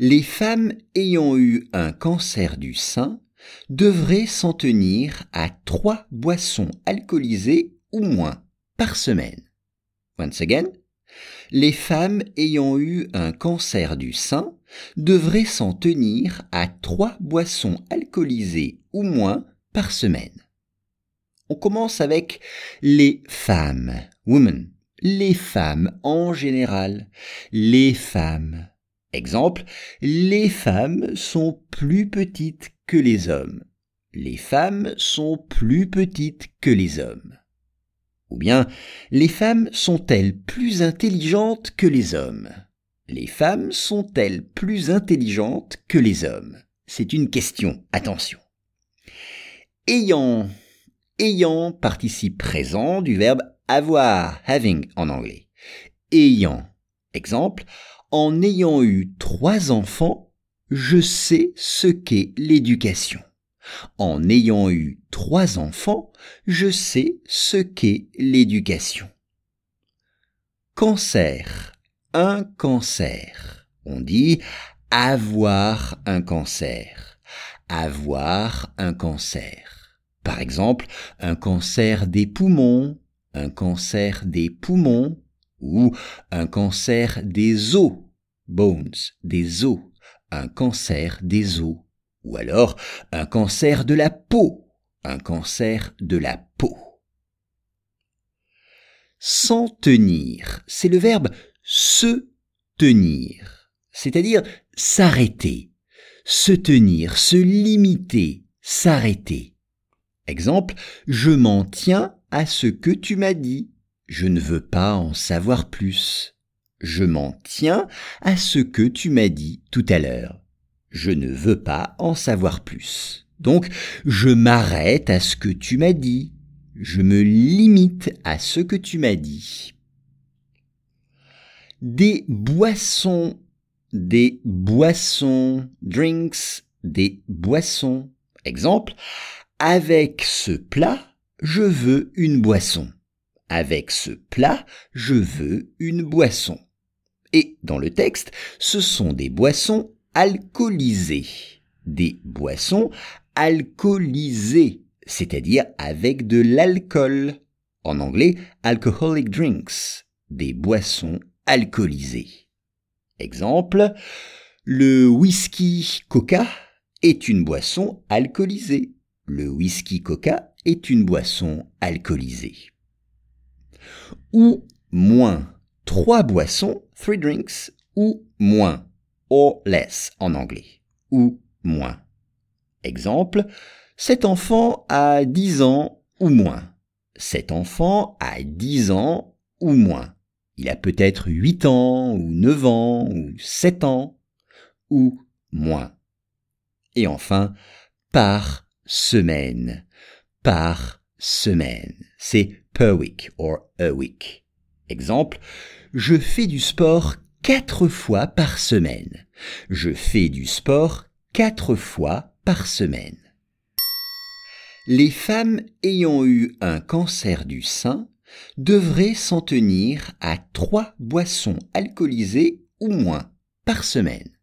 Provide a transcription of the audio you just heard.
Les femmes ayant eu un cancer du sein devraient s'en tenir à trois boissons alcoolisées ou moins par semaine. Once again, les femmes ayant eu un cancer du sein devraient s'en tenir à trois boissons alcoolisées ou moins par semaine. On commence avec les femmes, women, les femmes en général, les femmes. Exemple, les femmes sont plus petites que les hommes. Les femmes sont plus petites que les hommes. Ou bien, les femmes sont-elles plus intelligentes que les hommes? Les femmes sont-elles plus intelligentes que les hommes? C'est une question, attention. Ayant, ayant participe présent du verbe avoir, having en anglais. Ayant, exemple, en ayant eu trois enfants, je sais ce qu'est l'éducation. En ayant eu trois enfants, je sais ce qu'est l'éducation. Cancer. Un cancer. On dit avoir un cancer. Avoir un cancer. Par exemple, un cancer des poumons, un cancer des poumons, ou un cancer des os, bones, des os, un cancer des os, ou alors un cancer de la peau, un cancer de la peau. S'en tenir, c'est le verbe se tenir, c'est-à-dire s'arrêter, se tenir, se limiter, s'arrêter. Exemple, je m'en tiens à ce que tu m'as dit. Je ne veux pas en savoir plus. Je m'en tiens à ce que tu m'as dit tout à l'heure. Je ne veux pas en savoir plus. Donc, je m'arrête à ce que tu m'as dit. Je me limite à ce que tu m'as dit. Des boissons, des boissons, drinks, des boissons. Exemple, avec ce plat, je veux une boisson. Avec ce plat, je veux une boisson. Et dans le texte, ce sont des boissons alcoolisées. Des boissons alcoolisées, c'est-à-dire avec de l'alcool. En anglais, alcoholic drinks. Des boissons alcoolisées. Exemple, le whisky coca est une boisson alcoolisée. Le whisky coca est une boisson alcoolisée ou moins trois boissons, three drinks, ou moins, or less en anglais, ou moins. Exemple, cet enfant a dix ans ou moins. Cet enfant a dix ans ou moins. Il a peut-être huit ans ou neuf ans ou sept ans ou moins. Et enfin, par semaine. Par semaine. C'est per week or a week. Exemple, je fais du sport quatre fois par semaine. Je fais du sport quatre fois par semaine. Les femmes ayant eu un cancer du sein devraient s'en tenir à trois boissons alcoolisées ou moins par semaine.